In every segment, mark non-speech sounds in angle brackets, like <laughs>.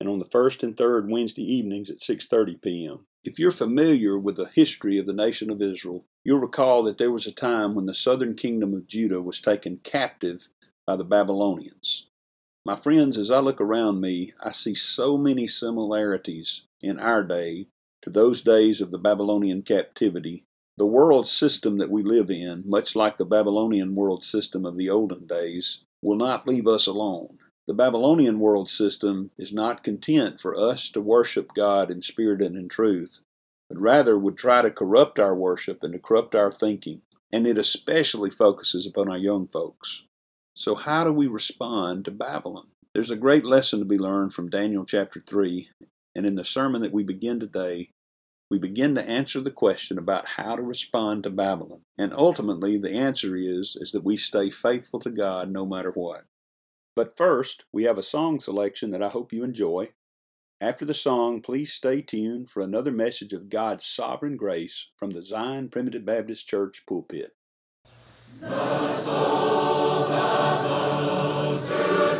and on the first and third Wednesday evenings at 6:30 p.m. If you're familiar with the history of the nation of Israel, you'll recall that there was a time when the southern kingdom of Judah was taken captive by the Babylonians. My friends, as I look around me, I see so many similarities in our day to those days of the Babylonian captivity. The world system that we live in, much like the Babylonian world system of the olden days, will not leave us alone. The Babylonian world system is not content for us to worship God in spirit and in truth, but rather would try to corrupt our worship and to corrupt our thinking, and it especially focuses upon our young folks. So, how do we respond to Babylon? There's a great lesson to be learned from Daniel chapter 3, and in the sermon that we begin today, we begin to answer the question about how to respond to Babylon. And ultimately, the answer is, is that we stay faithful to God no matter what. But first, we have a song selection that I hope you enjoy. After the song, please stay tuned for another message of God's sovereign grace from the Zion Primitive Baptist Church pulpit. The souls of those who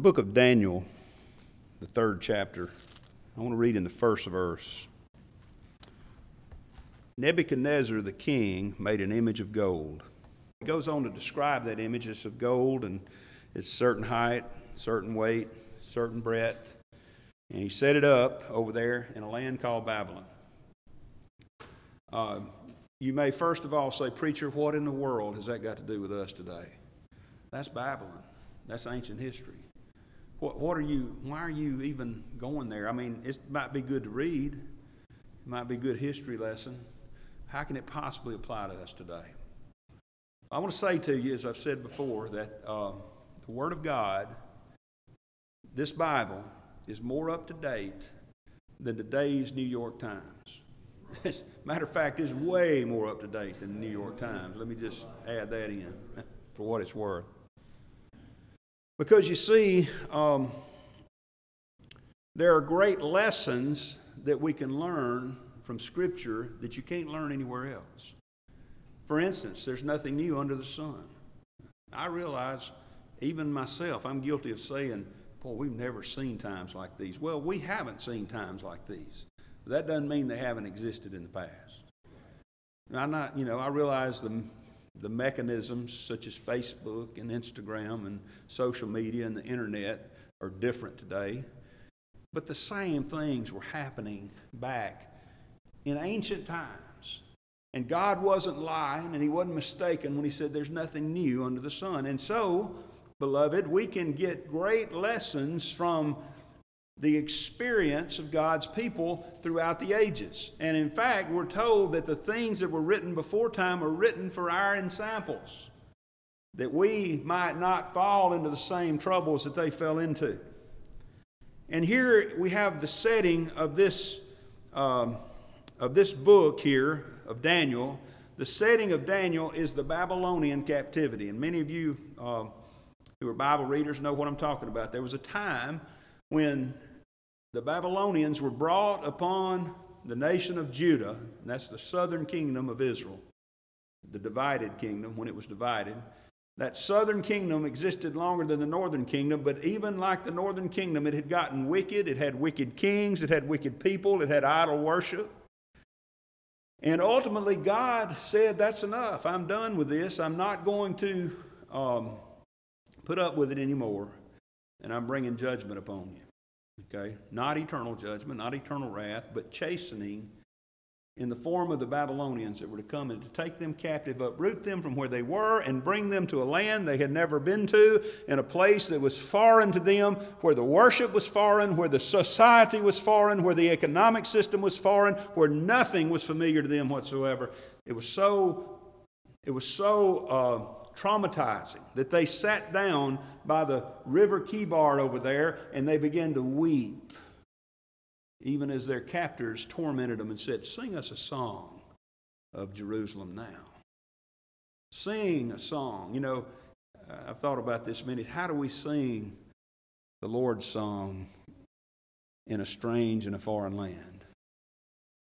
the book of Daniel, the third chapter, I want to read in the first verse. Nebuchadnezzar the king made an image of gold. It goes on to describe that image as of gold and its certain height, certain weight, certain breadth. And he set it up over there in a land called Babylon. Uh, you may first of all say, Preacher, what in the world has that got to do with us today? That's Babylon. That's ancient history. What, what are you, why are you even going there? I mean, it might be good to read, it might be a good history lesson. How can it possibly apply to us today? I want to say to you, as I've said before, that uh, the Word of God, this Bible, is more up to date than today's New York Times. As a Matter of fact, it's way more up to date than the New York Times. Let me just add that in <laughs> for what it's worth. Because you see, um, there are great lessons that we can learn from Scripture that you can't learn anywhere else. For instance, there's nothing new under the sun. I realize, even myself, I'm guilty of saying, Boy, we've never seen times like these. Well, we haven't seen times like these. That doesn't mean they haven't existed in the past. I'm not, you know, I realize the, the mechanisms such as Facebook and Instagram and social media and the internet are different today. But the same things were happening back in ancient times. And God wasn't lying and He wasn't mistaken when He said there's nothing new under the sun. And so, beloved, we can get great lessons from the experience of God's people throughout the ages. And in fact, we're told that the things that were written before time are written for our ensamples, that we might not fall into the same troubles that they fell into. And here we have the setting of this, um, of this book here of Daniel. The setting of Daniel is the Babylonian captivity. And many of you uh, who are Bible readers know what I'm talking about. There was a time when the Babylonians were brought upon the nation of Judah, and that's the southern kingdom of Israel, the divided kingdom when it was divided. That southern kingdom existed longer than the northern kingdom, but even like the northern kingdom, it had gotten wicked. It had wicked kings, it had wicked people, it had idol worship. And ultimately, God said, That's enough. I'm done with this. I'm not going to um, put up with it anymore. And I'm bringing judgment upon you. Okay? Not eternal judgment, not eternal wrath, but chastening in the form of the Babylonians that were to come and to take them captive, uproot them from where they were, and bring them to a land they had never been to, in a place that was foreign to them, where the worship was foreign, where the society was foreign, where the economic system was foreign, where nothing was familiar to them whatsoever. It was so, it was so uh, traumatizing that they sat down by the river Chebar over there and they began to weep, even as their captors tormented them and said, Sing us a song of Jerusalem now. Sing a song. You know, I've thought about this minute. How do we sing the Lord's song in a strange and a foreign land?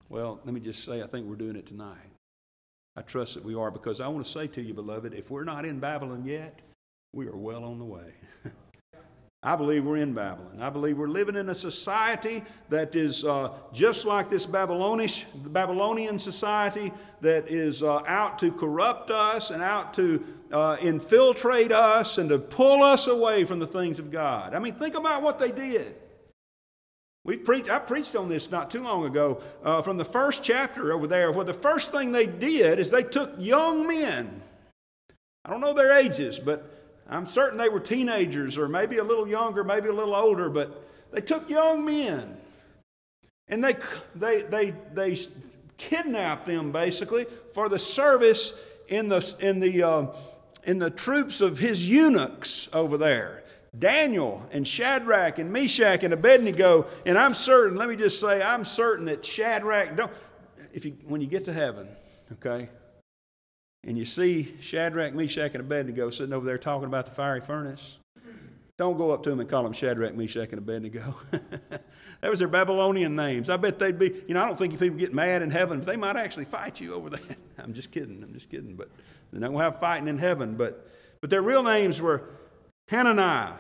Well, let me just say, I think we're doing it tonight. I trust that we are because I want to say to you, beloved, if we're not in Babylon yet, we are well on the way. <laughs> I believe we're in Babylon. I believe we're living in a society that is uh, just like this Babylonish, Babylonian society that is uh, out to corrupt us and out to uh, infiltrate us and to pull us away from the things of God. I mean, think about what they did. We preached, I preached on this not too long ago uh, from the first chapter over there, where the first thing they did is they took young men. I don't know their ages, but I'm certain they were teenagers or maybe a little younger, maybe a little older, but they took young men and they, they, they, they kidnapped them basically for the service in the, in the, uh, in the troops of his eunuchs over there. Daniel and Shadrach and Meshach and Abednego, and I'm certain, let me just say, I'm certain that Shadrach, don't, if you, when you get to heaven, okay, and you see Shadrach, Meshach, and Abednego sitting over there talking about the fiery furnace, don't go up to them and call them Shadrach, Meshach, and Abednego. <laughs> that was their Babylonian names. I bet they'd be, you know, I don't think people get mad in heaven, but they might actually fight you over that. <laughs> I'm just kidding, I'm just kidding, but they don't have fighting in heaven. But, but their real names were Hananiah,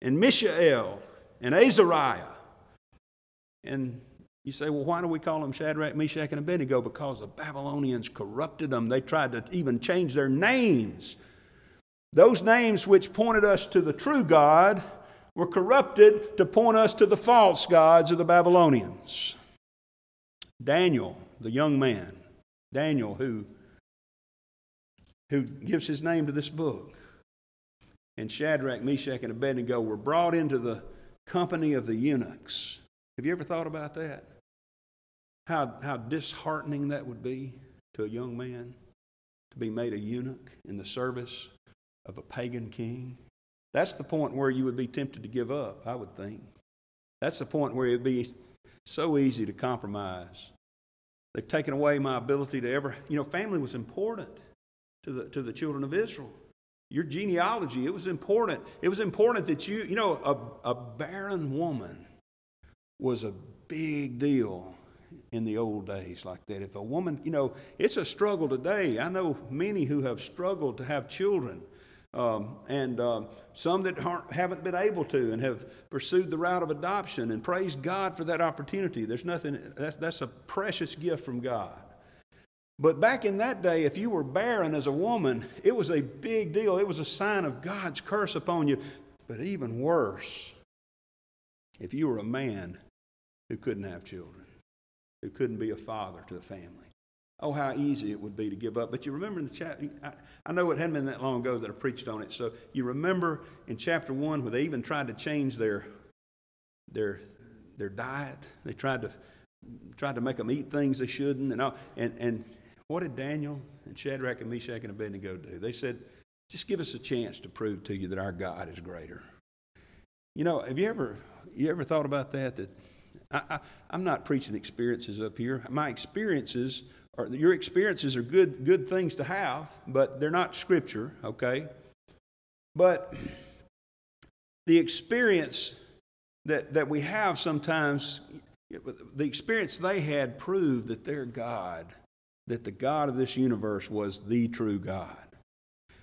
and Mishael and Azariah. And you say, well, why do we call them Shadrach, Meshach, and Abednego? Because the Babylonians corrupted them. They tried to even change their names. Those names which pointed us to the true God were corrupted to point us to the false gods of the Babylonians. Daniel, the young man, Daniel, who, who gives his name to this book, and Shadrach, Meshach, and Abednego were brought into the company of the eunuchs. Have you ever thought about that? How, how disheartening that would be to a young man to be made a eunuch in the service of a pagan king. That's the point where you would be tempted to give up, I would think. That's the point where it would be so easy to compromise. They've taken away my ability to ever, you know, family was important to the, to the children of Israel. Your genealogy, it was important. It was important that you, you know, a, a barren woman was a big deal in the old days like that. If a woman, you know, it's a struggle today. I know many who have struggled to have children. Um, and um, some that haven't been able to and have pursued the route of adoption and praise God for that opportunity. There's nothing, that's, that's a precious gift from God. But back in that day, if you were barren as a woman, it was a big deal. It was a sign of God's curse upon you. But even worse, if you were a man who couldn't have children, who couldn't be a father to a family. Oh, how easy it would be to give up. But you remember in the chapter, I, I know it hadn't been that long ago that I preached on it. So you remember in chapter one where they even tried to change their, their, their diet. They tried to, tried to make them eat things they shouldn't. And, all, and, and what did Daniel and Shadrach and Meshach and Abednego do? They said, just give us a chance to prove to you that our God is greater. You know, have you ever, you ever thought about that? That I, I'm not preaching experiences up here. My experiences are your experiences are good good things to have, but they're not scripture, okay? But the experience that, that we have sometimes, the experience they had proved that their God, that the God of this universe was the true God.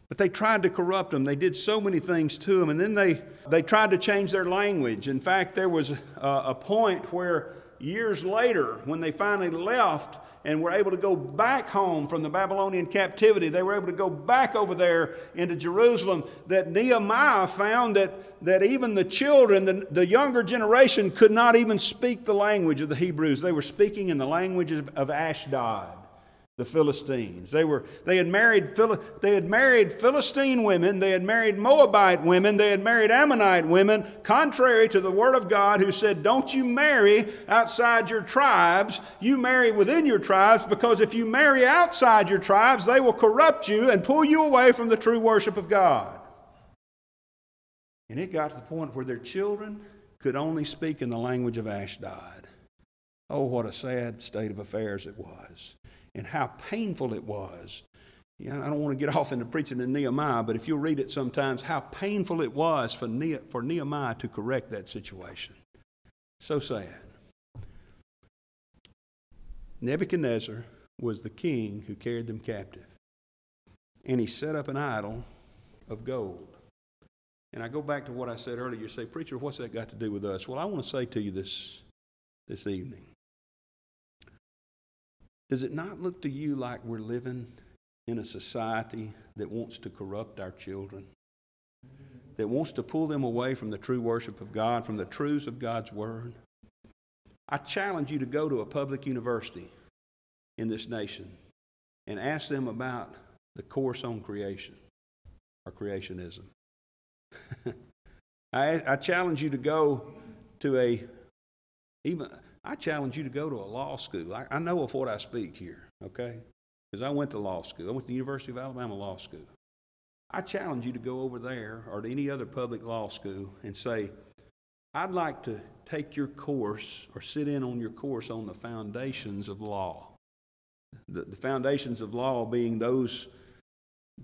But they tried to corrupt him. They did so many things to him. And then they, they tried to change their language. In fact, there was a, a point where years later, when they finally left and were able to go back home from the Babylonian captivity, they were able to go back over there into Jerusalem, that Nehemiah found that, that even the children, the, the younger generation, could not even speak the language of the Hebrews. They were speaking in the language of, of Ashdod the Philistines. They, were, they, had married, they had married Philistine women, they had married Moabite women, they had married Ammonite women, contrary to the Word of God, who said, Don't you marry outside your tribes, you marry within your tribes, because if you marry outside your tribes, they will corrupt you and pull you away from the true worship of God. And it got to the point where their children could only speak in the language of Ashdod. Oh, what a sad state of affairs it was and how painful it was. I don't want to get <laughs> off into preaching in Nehemiah, but if you'll read it sometimes, how painful it was for, ne- for Nehemiah to correct that situation. So sad. Nebuchadnezzar was the king who carried them captive. And he set up an idol of gold. And I go back to what I said earlier. You say, Preacher, what's that got to do with us? Well, I want to say to you this, this evening does it not look to you like we're living in a society that wants to corrupt our children? That wants to pull them away from the true worship of God, from the truths of God's Word? I challenge you to go to a public university in this nation and ask them about the course on creation or creationism. <laughs> I, I challenge you to go to a even I challenge you to go to a law school. I, I know of what I speak here, okay? Because I went to law school. I went to the University of Alabama Law School. I challenge you to go over there or to any other public law school and say, I'd like to take your course or sit in on your course on the foundations of law. The, the foundations of law being those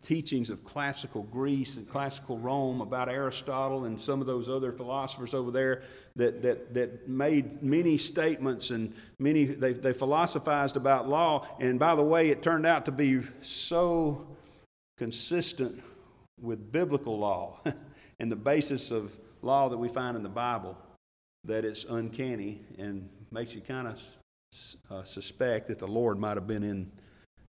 teachings of classical Greece and classical Rome about Aristotle and some of those other philosophers over there that, that, that made many statements and many, they, they philosophized about law. And by the way, it turned out to be so consistent with biblical law. <laughs> and the basis of law that we find in the Bible that it's uncanny and makes you kind of uh, suspect that the Lord might have been in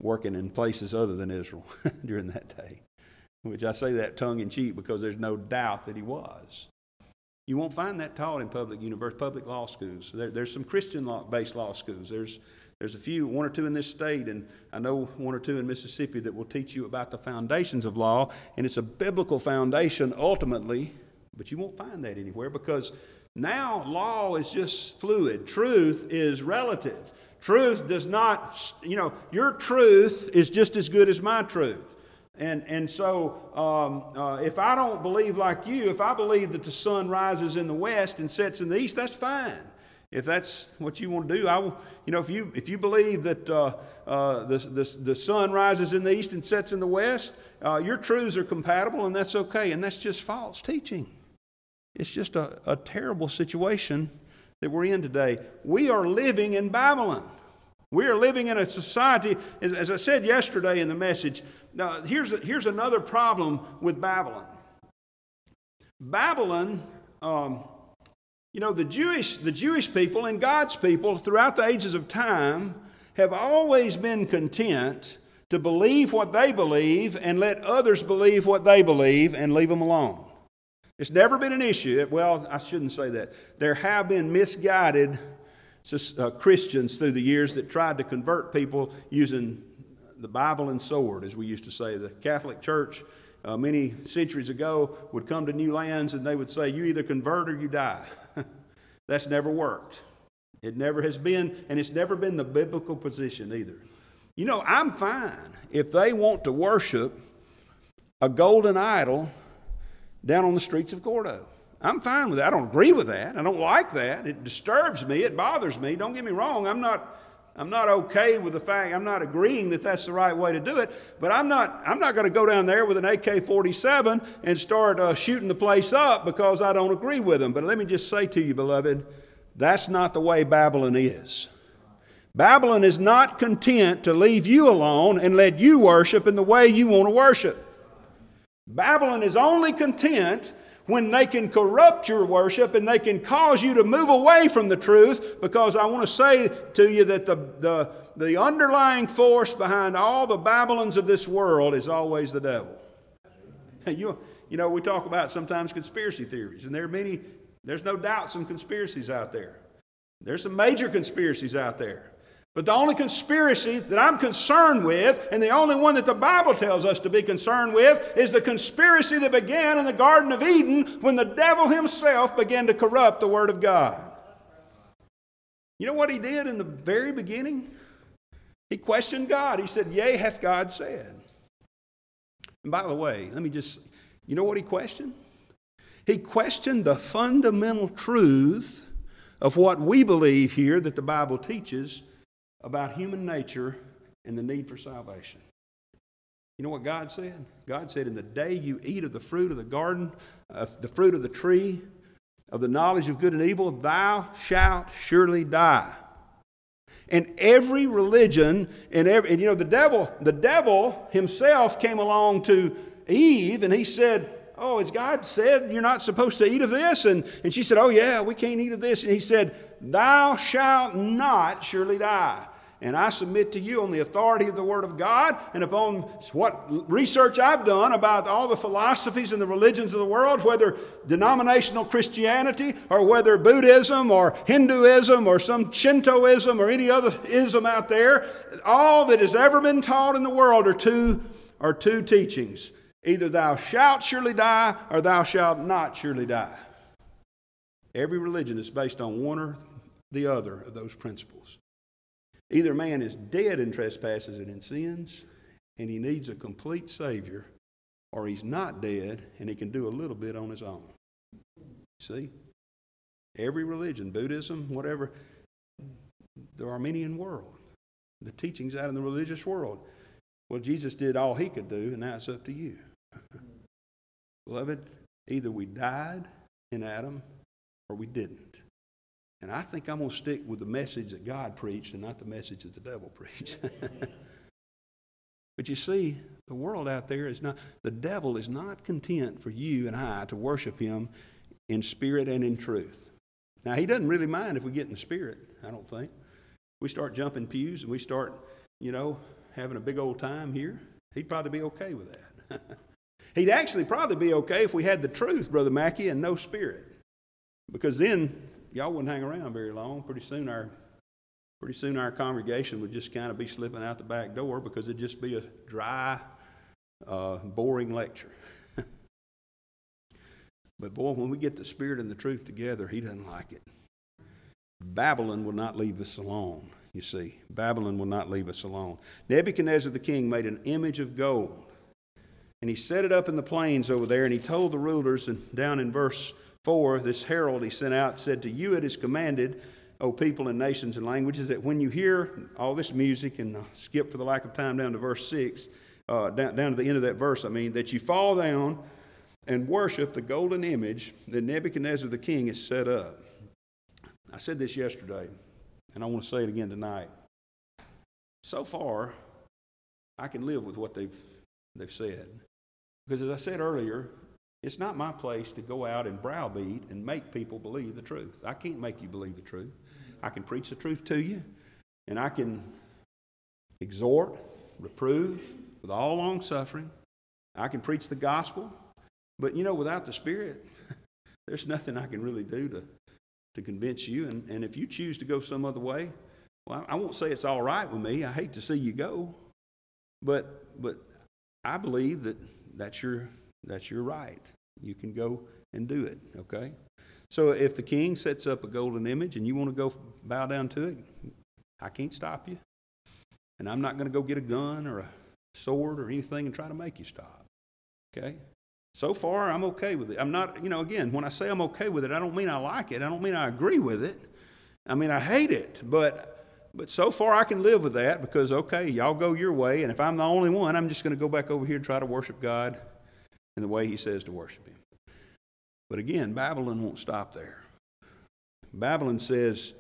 working in places other than Israel <laughs> during that day. Which I say that tongue in cheek because there's no doubt that he was. You won't find that taught in public universities, public law schools. There, there's some Christian law, based law schools. There's there's a few, one or two in this state, and I know one or two in Mississippi that will teach you about the foundations of law, and it's a biblical foundation ultimately, but you won't find that anywhere because now law is just fluid. Truth is relative. Truth does not, you know, your truth is just as good as my truth. And, and so, um, uh, if I don't believe like you, if I believe that the sun rises in the west and sets in the east, that's fine. If that's what you want to do, I will, you know, if you, if you believe that uh, uh, the, the, the sun rises in the east and sets in the west, uh, your truths are compatible and that's okay. And that's just false teaching. It's just a, a terrible situation that we're in today. We are living in Babylon. We are living in a society, as, as I said yesterday in the message, now, here's, here's another problem with Babylon. Babylon, um, you know, the Jewish, the Jewish people and God's people throughout the ages of time have always been content to believe what they believe and let others believe what they believe and leave them alone. It's never been an issue. Well, I shouldn't say that. There have been misguided uh, Christians through the years that tried to convert people using the Bible and sword, as we used to say. The Catholic Church, uh, many centuries ago, would come to new lands and they would say, You either convert or you die. <laughs> That's never worked. It never has been, and it's never been the biblical position either. You know, I'm fine if they want to worship a golden idol down on the streets of Gordo. I'm fine with that. I don't agree with that. I don't like that. It disturbs me. It bothers me. Don't get me wrong. I'm not. I'm not okay with the fact, I'm not agreeing that that's the right way to do it, but I'm not, I'm not going to go down there with an AK 47 and start uh, shooting the place up because I don't agree with them. But let me just say to you, beloved, that's not the way Babylon is. Babylon is not content to leave you alone and let you worship in the way you want to worship. Babylon is only content when they can corrupt your worship and they can cause you to move away from the truth because I want to say to you that the, the, the underlying force behind all the Babylons of this world is always the devil. <laughs> You, you know, we talk about sometimes conspiracy theories, and there are many, there's no doubt some conspiracies out there. There's some major conspiracies out there. But the only conspiracy that I'm concerned with, and the only one that the Bible tells us to be concerned with, is the conspiracy that began in the Garden of Eden when the devil himself began to corrupt the Word of God. You know what he did in the very beginning? He questioned God. He said, Yea, hath God said. And by the way, let me just, you know what he questioned? He questioned the fundamental truth of what we believe here that the Bible teaches about human nature and the need for salvation. You know what God said? God said, In the day you eat of the fruit of the garden, of the fruit of the tree, of the knowledge of good and evil, thou shalt surely die. And every religion, and every, and you know, the devil, the devil himself came along to Eve and he said, Oh, has God said you're not supposed to eat of this? And, and she said, Oh, yeah, we can't eat of this. And he said, Thou shalt not surely die. And I submit to you on the authority of the Word of God and upon what research I've done about all the philosophies and the religions of the world, whether denominational Christianity or whether Buddhism or Hinduism or some Shintoism or any other ism out there, all that has ever been taught in the world are two, are two teachings. Either thou shalt surely die or thou shalt not surely die. Every religion is based on one or the other of those principles. Either man is dead in trespasses and in sins, and he needs a complete Savior, or he's not dead and he can do a little bit on his own. See? Every religion, Buddhism, whatever, the Arminian world, the teachings out in the religious world. Well, Jesus did all he could do, and now it's up to you. Beloved, either we died in Adam or we didn't. And I think I'm going to stick with the message that God preached and not the message that the devil <laughs> preached. but you see, The world out there is not, the devil is not content for you and I to worship him in spirit and in truth. Now, he doesn't really mind if we get in the spirit, I don't think. We start jumping pews and we start, you know, having a big old time here. He'd probably be okay with that. <laughs> He'd actually probably be okay if we had the truth, Brother Mackey, and no spirit. Because then y'all wouldn't hang around very long. Pretty soon our pretty soon our congregation would just kind of be slipping out the back door because it'd just be a dry, uh, boring lecture. <laughs> but boy, when we get the spirit and the truth together, he doesn't like it. Babylon will not leave us alone, you see. Babylon will not leave us alone. Nebuchadnezzar the king made an image of gold, and he set it up in the plains over there, and he told the rulers, and down in verse 4, this herald he sent out said, To you it is commanded, O people and nations and languages, that when you hear all this music, and I'll skip for the lack of time down to verse 6, uh, down, down to the end of that verse, I mean, that you fall down and worship the golden image that Nebuchadnezzar the king has set up. I said this yesterday, and I want to say it again tonight. So far, I can live with what they've, they've said. Because as I said earlier, it's not my place to go out and browbeat and make people believe the truth. I can't make you believe the truth. I can preach the truth to you, and I can exhort, reprove with all long suffering. I can preach the gospel, but you know, without the Spirit, <laughs> there's nothing I can really do to, to convince you. And, and if you choose to go some other way, well, I won't say it's all right with me. I hate to see you go, but but I believe that that's your that's your right. You can go and do it. Okay. So if the king sets up a golden image and you want to go bow down to it, I can't stop you. And I'm not going to go get a gun or a sword or anything and try to make you stop. Okay? So far, I'm okay with it. I'm not, you know, again, when I say I'm okay with it, I don't mean I like it. I don't mean I agree with it. I mean, I hate it. But but so far, I can live with that because, okay, y'all go your way. And if I'm the only one, I'm just going to go back over here and try to worship God in the way He says to worship Him. But again, Babylon won't stop there. Babylon says,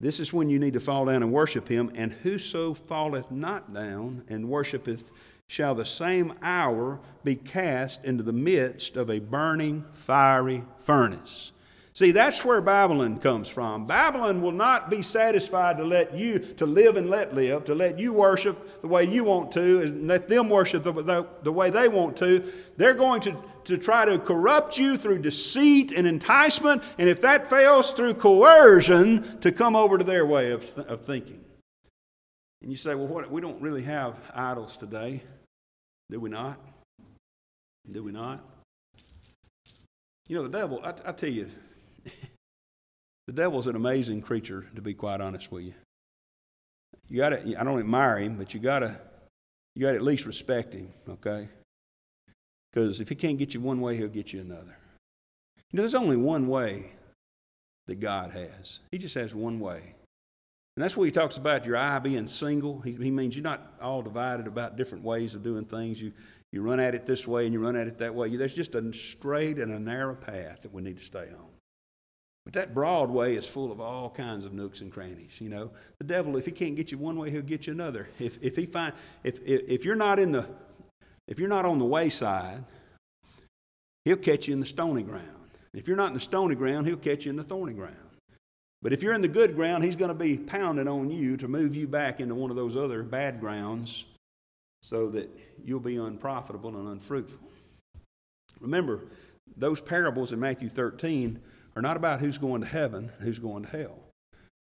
This is when you need to fall down and worship him, and whoso falleth not down and worshipeth shall the same hour be cast into the midst of a burning fiery furnace. See, that's where Babylon comes from. Babylon will not be satisfied to let you, to live and let live, to let you worship the way you want to, and let them worship the, the, the way they want to. They're going to, to try to corrupt you through deceit and enticement, and if that fails, through coercion to come over to their way of, of thinking. And you say, well, what, we don't really have idols today. Do we not? Do we not? You know, the devil, I, I tell you, the devil's an amazing creature, to be quite honest with you. You got to, I don't admire him, but you got to, you got to at least respect him, okay? Because if he can't get you one way, he'll get you another. You know, there's only one way that God has. He just has one way. And that's what he talks about your eye being single. He, he means you're not all divided about different ways of doing things. You, you run at it this way and you run at it that way. There's just a straight and a narrow path that we need to stay on. But that Broadway is full of all kinds of nooks and crannies. You know, the devil, if he can't get you one way, he'll get you another. If, if he find, if, if, if you're not in the, if you're not on the wayside, he'll catch you in the stony ground. If you're not in the stony ground, he'll catch you in the thorny ground. But if you're in the good ground, he's going to be pounding on you to move you back into one of those other bad grounds so that you'll be unprofitable and unfruitful. Remember, those parables in Matthew 13 are not about who's going to heaven, who's going to hell.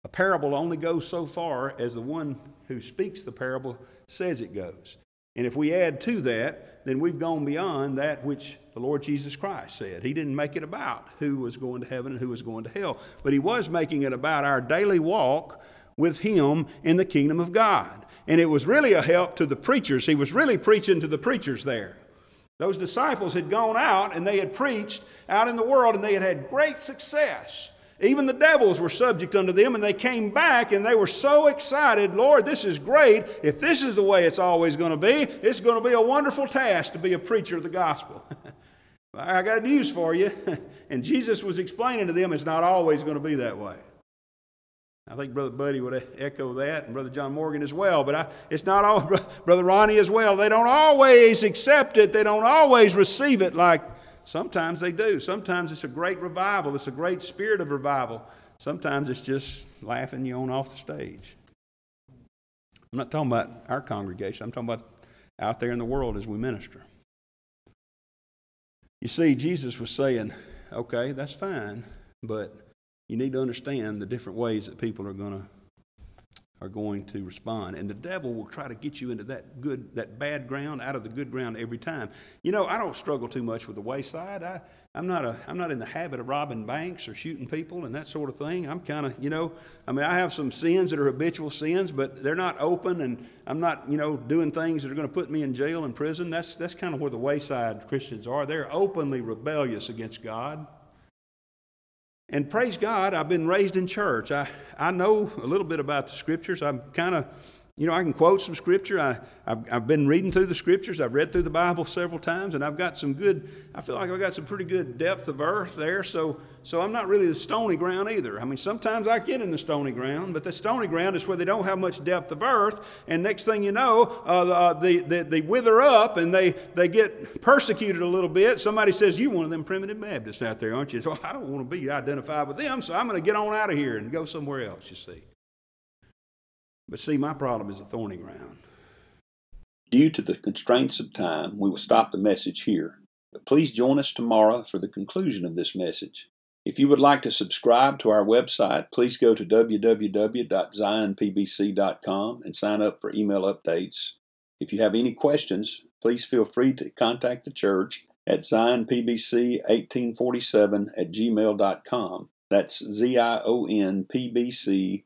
A parable only goes so far as the one who speaks the parable says it goes. And if we add to that, then we've gone beyond that which the Lord Jesus Christ said. He didn't make it about who was going to heaven and who was going to hell, but He was making it about our daily walk with Him in the kingdom of God. And it was really a help to the preachers. He was really preaching to the preachers there. Those disciples had gone out and they had preached out in the world and they had had great success. Even the devils were subject unto them, and they came back and they were so excited. Lord, this is great. If this is the way it's always going to be, it's going to be a wonderful task to be a preacher of the gospel. <laughs> I got news for you. <laughs> and Jesus was explaining to them it's not always going to be that way. I think Brother Buddy would echo that, and Brother John Morgan as well. But I, it's not all, <laughs> Brother Ronnie as well. They don't always accept it, they don't always receive it like sometimes they do. Sometimes it's a great revival, it's a great spirit of revival. Sometimes it's just laughing you on off the stage. I'm not talking about our congregation, I'm talking about out there in the world as we minister. You see, Jesus was saying, okay, that's fine, but you need to understand the different ways that people are going to are going to respond. And the devil will try to get you into that good that bad ground out of the good ground every time. You know i don't struggle too much with the wayside. I i'm not a i'm not in the habit of robbing banks or shooting people and that sort of thing. I'm kind of you know i mean i have some sins that are habitual sins but they're not open and i'm not you know doing things that are going to put me in jail and prison. That's that's kind of where the wayside christians are. They're openly rebellious against god and praise God, I've been raised in church. I, I know a little bit about the scriptures. I'm kind of, you know, I can quote some scripture. I, I've, I've been reading through the scriptures. I've read through the Bible several times, and I've got some good, I feel like I've got some pretty good depth of earth there. So, so I'm not really the stony ground either. I mean, sometimes I get in the stony ground, but the stony ground is where they don't have much depth of earth. And next thing you know, uh, they, they, they wither up and they, they get persecuted a little bit. Somebody says, You're one of them primitive Baptists out there, aren't you? So I don't want to be identified with them, so I'm going to get on out of here and go somewhere else, you see. But see, my problem is a thorny ground. Due to the constraints of time, we will stop the message here. But please join us tomorrow for the conclusion of this message. If you would like to subscribe to our website, please go to www.zionpbc.com and sign up for email updates. If you have any questions, please feel free to contact the church at zionpbc1847 at gmail.com. That's Z I O N P B C